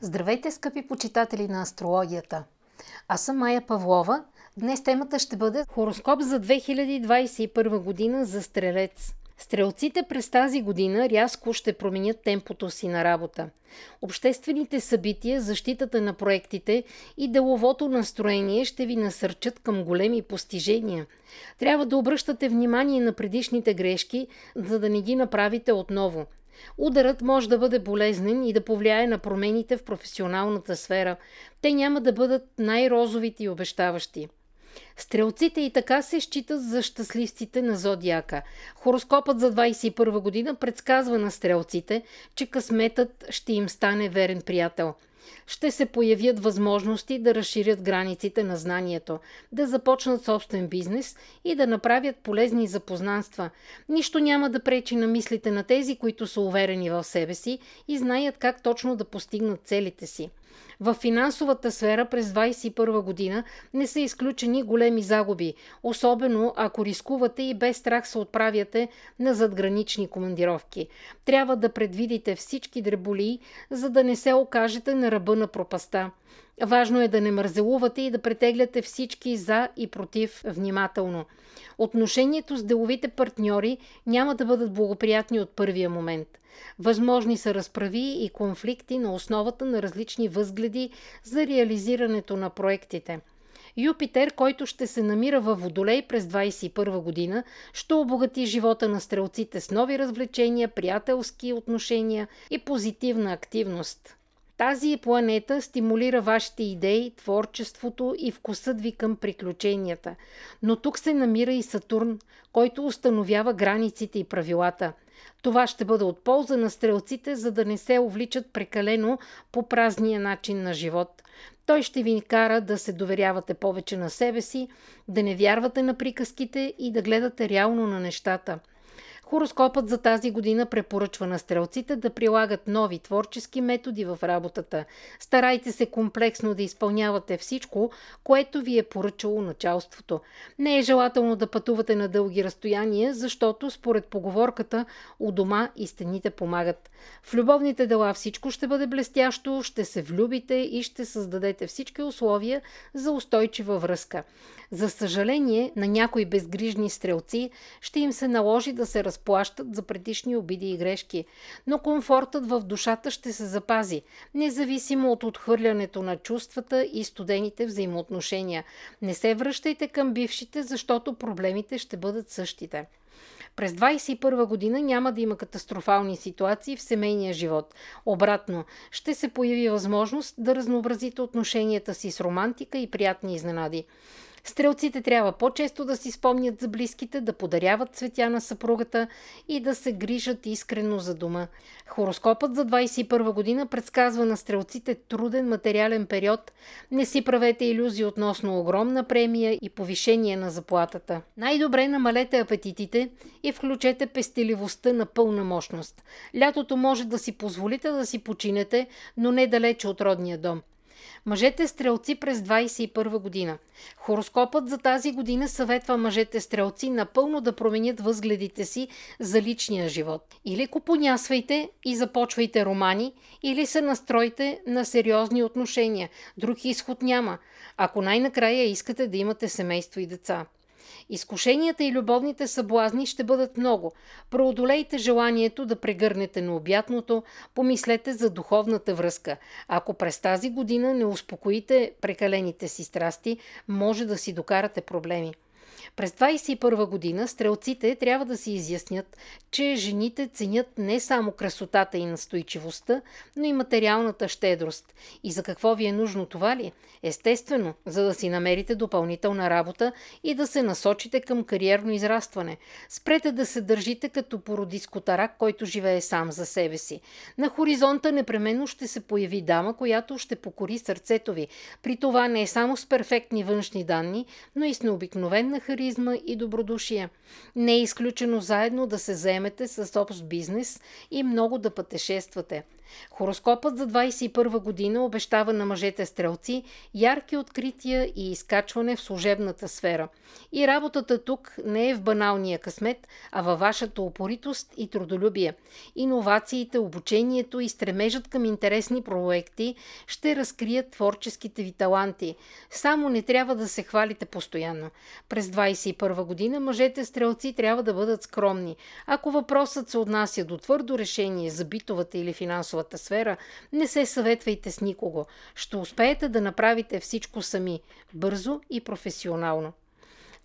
Здравейте, скъпи почитатели на астрологията! Аз съм Майя Павлова. Днес темата ще бъде хороскоп за 2021 година за Стрелец. Стрелците през тази година рязко ще променят темпото си на работа. Обществените събития, защитата на проектите и деловото настроение ще ви насърчат към големи постижения. Трябва да обръщате внимание на предишните грешки, за да не ги направите отново – Ударът може да бъде болезнен и да повлияе на промените в професионалната сфера. Те няма да бъдат най-розовите и обещаващи. Стрелците и така се считат за щастливците на зодиака. Хороскопът за 21 година предсказва на стрелците, че късметът ще им стане верен приятел – ще се появят възможности да разширят границите на знанието, да започнат собствен бизнес и да направят полезни запознанства. Нищо няма да пречи на мислите на тези, които са уверени в себе си и знаят как точно да постигнат целите си. В финансовата сфера през 2021 година не са изключени големи загуби, особено ако рискувате и без страх се отправяте на задгранични командировки. Трябва да предвидите всички дреболии, за да не се окажете на ръба на пропаста. Важно е да не мързелувате и да претегляте всички за и против внимателно. Отношението с деловите партньори няма да бъдат благоприятни от първия момент. Възможни са разправи и конфликти на основата на различни възгледи за реализирането на проектите. Юпитер, който ще се намира във Водолей през 2021 година, ще обогати живота на стрелците с нови развлечения, приятелски отношения и позитивна активност. Тази планета стимулира вашите идеи, творчеството и вкусът ви към приключенията. Но тук се намира и Сатурн, който установява границите и правилата. Това ще бъде от полза на стрелците, за да не се увличат прекалено по празния начин на живот. Той ще ви кара да се доверявате повече на себе си, да не вярвате на приказките и да гледате реално на нещата – Хороскопът за тази година препоръчва на стрелците да прилагат нови творчески методи в работата. Старайте се комплексно да изпълнявате всичко, което ви е поръчало началството. Не е желателно да пътувате на дълги разстояния, защото според поговорката у дома и стените помагат. В любовните дела всичко ще бъде блестящо, ще се влюбите и ще създадете всички условия за устойчива връзка. За съжаление, на някои безгрижни стрелци ще им се наложи да се разплащат за предишни обиди и грешки, но комфортът в душата ще се запази, независимо от отхвърлянето на чувствата и студените взаимоотношения. Не се връщайте към бившите, защото проблемите ще бъдат същите. През 2021 година няма да има катастрофални ситуации в семейния живот. Обратно, ще се появи възможност да разнообразите отношенията си с романтика и приятни изненади. Стрелците трябва по-често да си спомнят за близките, да подаряват цветя на съпругата и да се грижат искрено за дома. Хороскопът за 21 година предсказва на стрелците труден материален период. Не си правете иллюзии относно огромна премия и повишение на заплатата. Най-добре намалете апетитите и включете пестеливостта на пълна мощност. Лятото може да си позволите да си починете, но не далече от родния дом. Мъжете стрелци през 21 година. Хороскопът за тази година съветва мъжете стрелци напълно да променят възгледите си за личния живот. Или купонясвайте и започвайте романи, или се настройте на сериозни отношения. Друг изход няма, ако най-накрая искате да имате семейство и деца. Изкушенията и любовните съблазни ще бъдат много. Проодолейте желанието да прегърнете на обятното, помислете за духовната връзка. Ако през тази година не успокоите прекалените си страсти, може да си докарате проблеми. През 21 година стрелците трябва да си изяснят, че жените ценят не само красотата и настойчивостта, но и материалната щедрост. И за какво ви е нужно това ли? Естествено, за да си намерите допълнителна работа и да се насочите към кариерно израстване. Спрете да се държите като породиско тарак, който живее сам за себе си. На хоризонта непременно ще се появи дама, която ще покори сърцето ви. При това не е само с перфектни външни данни, но и с необикновена харизма и добродушие. Не е изключено заедно да се заемете с общ бизнес и много да пътешествате. Хороскопът за 21 година обещава на мъжете стрелци ярки открития и изкачване в служебната сфера. И работата тук не е в баналния късмет, а във вашата упоритост и трудолюбие. Иновациите, обучението и стремежът към интересни проекти ще разкрият творческите ви таланти. Само не трябва да се хвалите постоянно. През 21 година мъжете стрелци трябва да бъдат скромни. Ако въпросът се отнася до твърдо решение за битовата или финансовата сфера, не се съветвайте с никого. Ще успеете да направите всичко сами, бързо и професионално.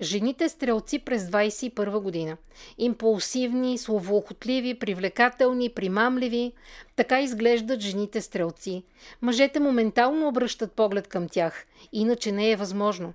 Жените стрелци през 21 година. Импулсивни, словоохотливи, привлекателни, примамливи. Така изглеждат жените стрелци. Мъжете моментално обръщат поглед към тях. Иначе не е възможно.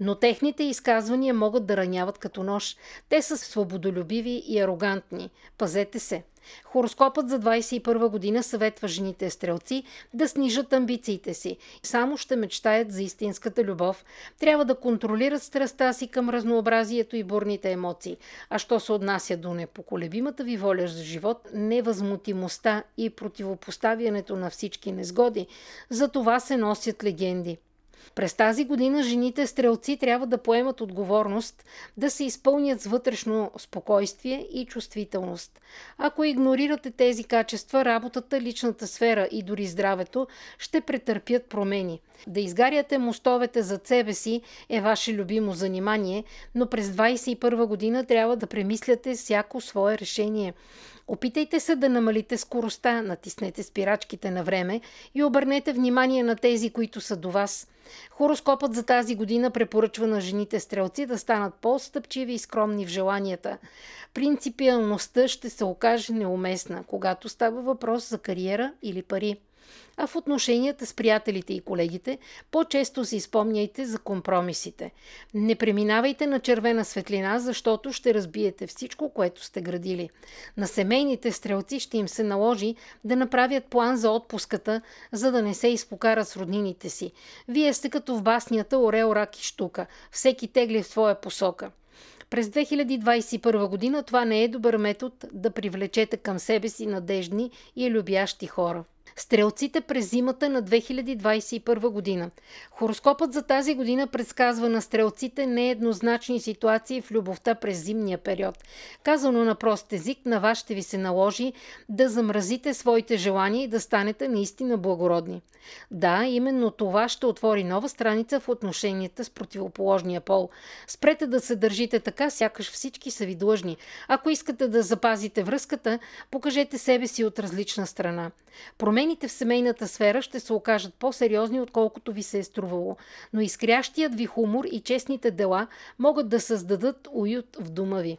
Но техните изказвания могат да раняват като нож. Те са свободолюбиви и арогантни. Пазете се! Хороскопът за 21 година съветва жените стрелци да снижат амбициите си. Само ще мечтаят за истинската любов. Трябва да контролират страстта си към разнообразието и бурните емоции. А що се отнася до непоколебимата ви воля за живот, невъзмутимостта и противопоставянето на всички незгоди, за това се носят легенди. През тази година жените стрелци трябва да поемат отговорност да се изпълнят с вътрешно спокойствие и чувствителност. Ако игнорирате тези качества, работата, личната сфера и дори здравето ще претърпят промени. Да изгаряте мостовете за себе си е ваше любимо занимание, но през 21 година трябва да премисляте всяко свое решение. Опитайте се да намалите скоростта, натиснете спирачките на време и обърнете внимание на тези, които са до вас. Хороскопът за тази година препоръчва на жените стрелци да станат по-стъпчиви и скромни в желанията. Принципиалността ще се окаже неуместна, когато става въпрос за кариера или пари а в отношенията с приятелите и колегите по-често си спомняйте за компромисите. Не преминавайте на червена светлина, защото ще разбиете всичко, което сте градили. На семейните стрелци ще им се наложи да направят план за отпуската, за да не се изпокарат с роднините си. Вие сте като в баснята Орел, Рак и Штука. Всеки тегли в своя посока. През 2021 година това не е добър метод да привлечете към себе си надежни и любящи хора. Стрелците през зимата на 2021 година. Хороскопът за тази година предсказва на стрелците нееднозначни ситуации в любовта през зимния период. Казано на прост език, на вас ще ви се наложи да замразите своите желания и да станете наистина благородни. Да, именно това ще отвори нова страница в отношенията с противоположния пол. Спрете да се държите така, сякаш всички са ви длъжни. Ако искате да запазите връзката, покажете себе си от различна страна. Промените в семейната сфера ще се окажат по-сериозни, отколкото ви се е струвало, но изкрящият ви хумор и честните дела могат да създадат уют в дома ви.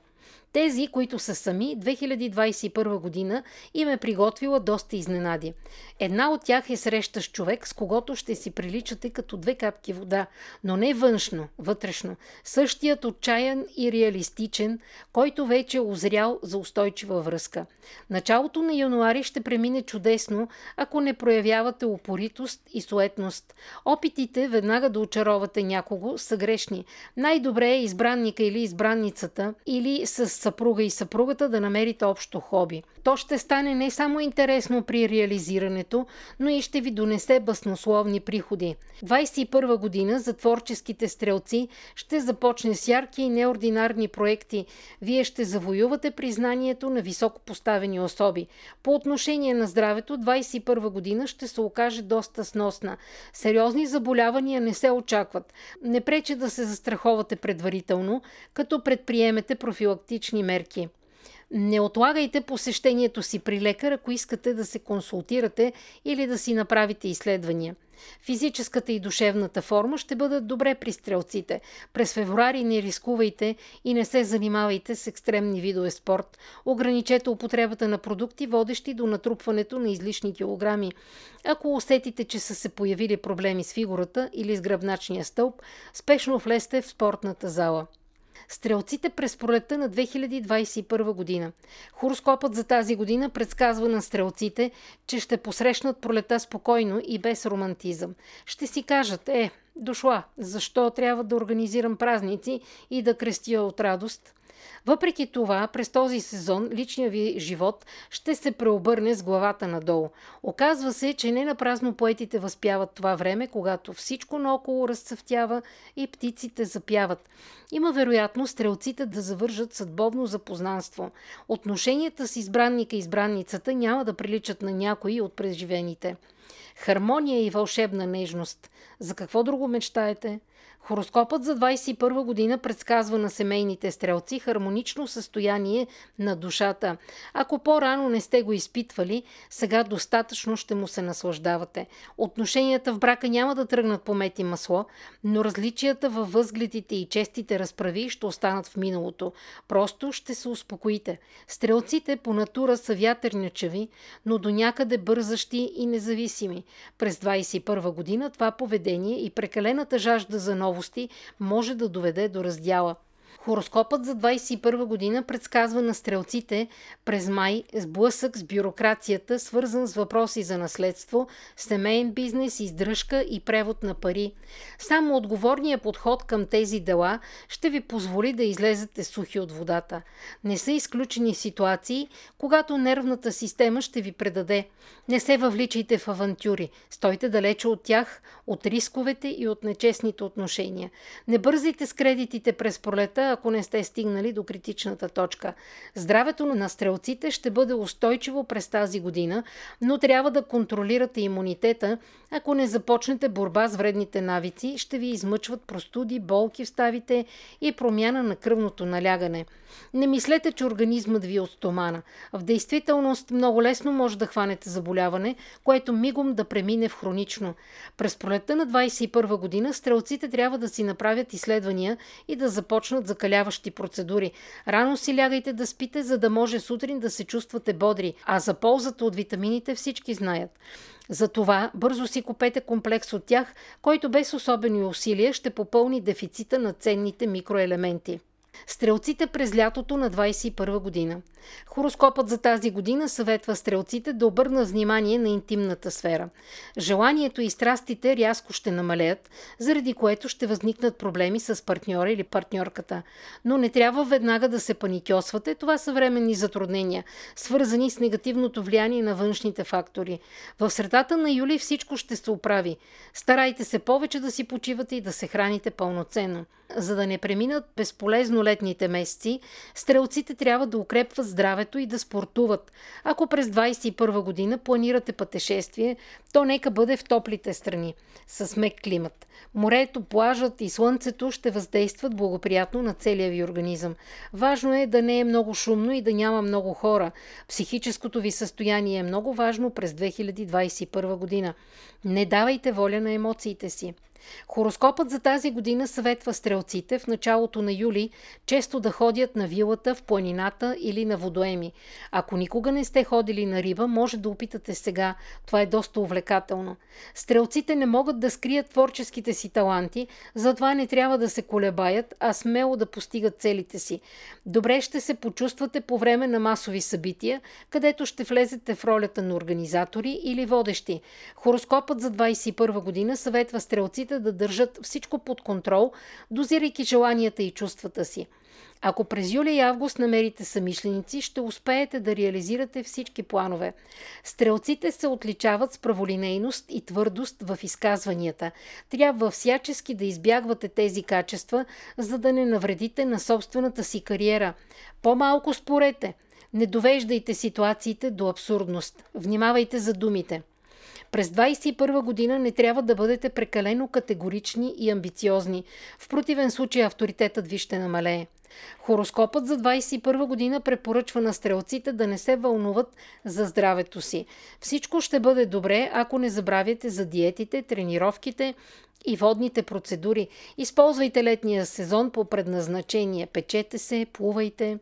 Тези, които са сами, 2021 година им е приготвила доста изненади. Една от тях е среща с човек, с когото ще си приличате като две капки вода, но не външно, вътрешно. Същият отчаян и реалистичен, който вече е озрял за устойчива връзка. Началото на януари ще премине чудесно, ако не проявявате упоритост и суетност. Опитите веднага да очаровате някого са грешни. Най-добре е избранника или избранницата или с съпруга и съпругата да намерите общо хоби. То ще стане не само интересно при реализирането, но и ще ви донесе баснословни приходи. 21 година за творческите стрелци ще започне с ярки и неординарни проекти. Вие ще завоювате признанието на високо поставени особи. По отношение на здравето, 21 година ще се окаже доста сносна. Сериозни заболявания не се очакват. Не прече да се застраховате предварително, като предприемете профилактични специфични мерки. Не отлагайте посещението си при лекар, ако искате да се консултирате или да си направите изследвания. Физическата и душевната форма ще бъдат добре при стрелците. През февруари не рискувайте и не се занимавайте с екстремни видове спорт. Ограничете употребата на продукти, водещи до натрупването на излишни килограми. Ако усетите, че са се появили проблеми с фигурата или с гръбначния стълб, спешно влезте в спортната зала. Стрелците през пролета на 2021 година. Хороскопът за тази година предсказва на стрелците, че ще посрещнат пролета спокойно и без романтизъм. Ще си кажат, е, дошла, защо трябва да организирам празници и да крестия от радост? Въпреки това, през този сезон личният ви живот ще се преобърне с главата надолу. Оказва се, че не напразно поетите възпяват това време, когато всичко наоколо разцъфтява и птиците запяват. Има вероятно стрелците да завържат съдбовно запознанство. Отношенията с избранника и избранницата няма да приличат на някои от преживените. Хармония и вълшебна нежност. За какво друго мечтаете? Хороскопът за 21 година предсказва на семейните стрелци хармонично състояние на душата. Ако по-рано не сте го изпитвали, сега достатъчно ще му се наслаждавате. Отношенията в брака няма да тръгнат по мет и масло, но различията във възгледите и честите разправи ще останат в миналото. Просто ще се успокоите. Стрелците по натура са вятърничави, но до някъде бързащи и независими. През 21 година това поведение и прекалената жажда за ново новости може да доведе до раздяла. Хороскопът за 2021 година предсказва на стрелците през май сблъсък с бюрокрацията, свързан с въпроси за наследство, семейен бизнес, издръжка и превод на пари. Само отговорният подход към тези дела ще ви позволи да излезете сухи от водата. Не са изключени ситуации, когато нервната система ще ви предаде. Не се въвличайте в авантюри. Стойте далече от тях, от рисковете и от нечестните отношения. Не бързайте с кредитите през пролета, ако не сте стигнали до критичната точка. Здравето на стрелците ще бъде устойчиво през тази година, но трябва да контролирате имунитета. Ако не започнете борба с вредните навици, ще ви измъчват простуди, болки в ставите и промяна на кръвното налягане. Не мислете, че организмът ви е от стомана. В действителност много лесно може да хванете заболяване, което мигом да премине в хронично. През пролетта на 21 година стрелците трябва да си направят изследвания и да започнат закаляващи процедури. Рано си лягайте да спите, за да може сутрин да се чувствате бодри, а за ползата от витамините всички знаят. Затова бързо си купете комплекс от тях, който без особени усилия ще попълни дефицита на ценните микроелементи. Стрелците през лятото на 21 година. Хороскопът за тази година съветва стрелците да обърнат внимание на интимната сфера. Желанието и страстите рязко ще намалеят, заради което ще възникнат проблеми с партньора или партньорката. Но не трябва веднага да се паникьосвате, това са временни затруднения, свързани с негативното влияние на външните фактори. В средата на юли всичко ще се оправи. Старайте се повече да си почивате и да се храните пълноценно. За да не преминат безполезно летните месеци, стрелците трябва да укрепват здравето и да спортуват. Ако през 21 година планирате пътешествие, то нека бъде в топлите страни, с мек климат. Морето, плажът и слънцето ще въздействат благоприятно на целия ви организъм. Важно е да не е много шумно и да няма много хора. Психическото ви състояние е много важно през 2021 година. Не давайте воля на емоциите си. Хороскопът за тази година съветва стрелците в началото на юли често да ходят на вилата в планината или на водоеми. Ако никога не сте ходили на риба, може да опитате сега. Това е доста увлекателно. Стрелците не могат да скрият творческите си таланти, затова не трябва да се колебаят, а смело да постигат целите си. Добре ще се почувствате по време на масови събития, където ще влезете в ролята на организатори или водещи. Хороскопът за 21 година съветва стрелците да държат всичко под контрол, дозирайки желанията и чувствата си. Ако през юли и август намерите самишленици, ще успеете да реализирате всички планове. Стрелците се отличават с праволинейност и твърдост в изказванията. Трябва всячески да избягвате тези качества, за да не навредите на собствената си кариера. По-малко спорете. Не довеждайте ситуациите до абсурдност. Внимавайте за думите. През 2021 година не трябва да бъдете прекалено категорични и амбициозни. В противен случай авторитетът ви ще намалее. Хороскопът за 2021 година препоръчва на стрелците да не се вълнуват за здравето си. Всичко ще бъде добре, ако не забравяте за диетите, тренировките и водните процедури. Използвайте летния сезон по предназначение. Печете се, плувайте.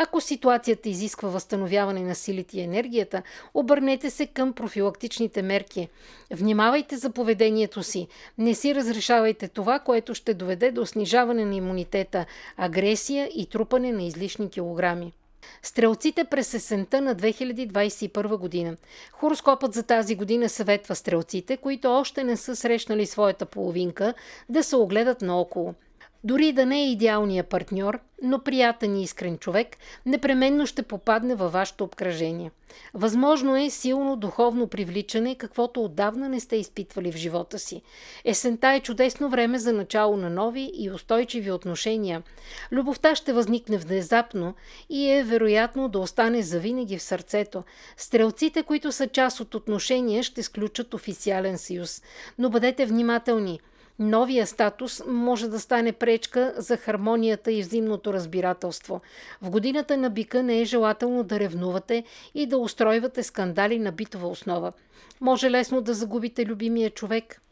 Ако ситуацията изисква възстановяване на силите и енергията, обърнете се към профилактичните мерки. Внимавайте за поведението си. Не си разрешавайте това, което ще доведе до снижаване на имунитета, агресия и трупане на излишни килограми. Стрелците през есента на 2021 година. Хороскопът за тази година съветва стрелците, които още не са срещнали своята половинка, да се огледат наоколо. Дори да не е идеалният партньор, но приятен и искрен човек, непременно ще попадне във вашето обкръжение. Възможно е силно духовно привличане, каквото отдавна не сте изпитвали в живота си. Есента е чудесно време за начало на нови и устойчиви отношения. Любовта ще възникне внезапно и е вероятно да остане завинаги в сърцето. Стрелците, които са част от отношения, ще сключат официален съюз. Но бъдете внимателни – Новия статус може да стане пречка за хармонията и взаимното разбирателство. В годината на бика не е желателно да ревнувате и да устройвате скандали на битова основа. Може лесно да загубите любимия човек –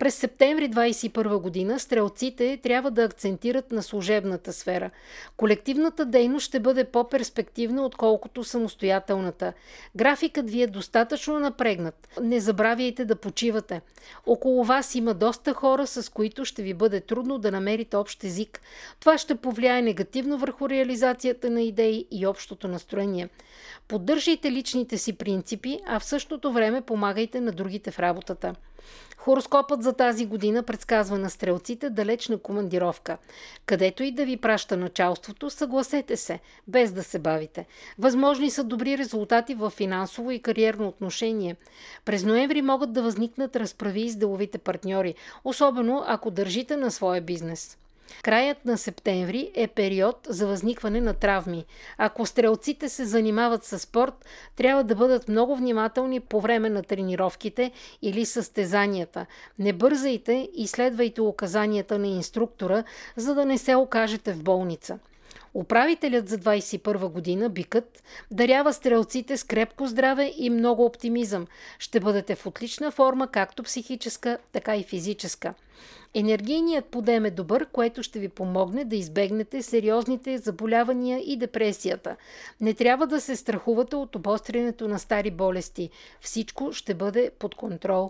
през септември 2021 година стрелците трябва да акцентират на служебната сфера. Колективната дейност ще бъде по-перспективна, отколкото самостоятелната. Графикът ви е достатъчно напрегнат. Не забравяйте да почивате. Около вас има доста хора, с които ще ви бъде трудно да намерите общ език. Това ще повлияе негативно върху реализацията на идеи и общото настроение. Поддържайте личните си принципи, а в същото време помагайте на другите в работата. Хороскопът за тази година предсказва на стрелците далечна командировка. Където и да ви праща началството, съгласете се, без да се бавите. Възможни са добри резултати в финансово и кариерно отношение. През ноември могат да възникнат разправи с деловите партньори, особено ако държите на своя бизнес. Краят на септември е период за възникване на травми. Ако стрелците се занимават с спорт, трябва да бъдат много внимателни по време на тренировките или състезанията. Не бързайте и следвайте указанията на инструктора, за да не се окажете в болница. Управителят за 21 година, бикът, дарява стрелците с крепко здраве и много оптимизъм. Ще бъдете в отлична форма, както психическа, така и физическа. Енергийният подем е добър, което ще ви помогне да избегнете сериозните заболявания и депресията. Не трябва да се страхувате от обострянето на стари болести. Всичко ще бъде под контрол.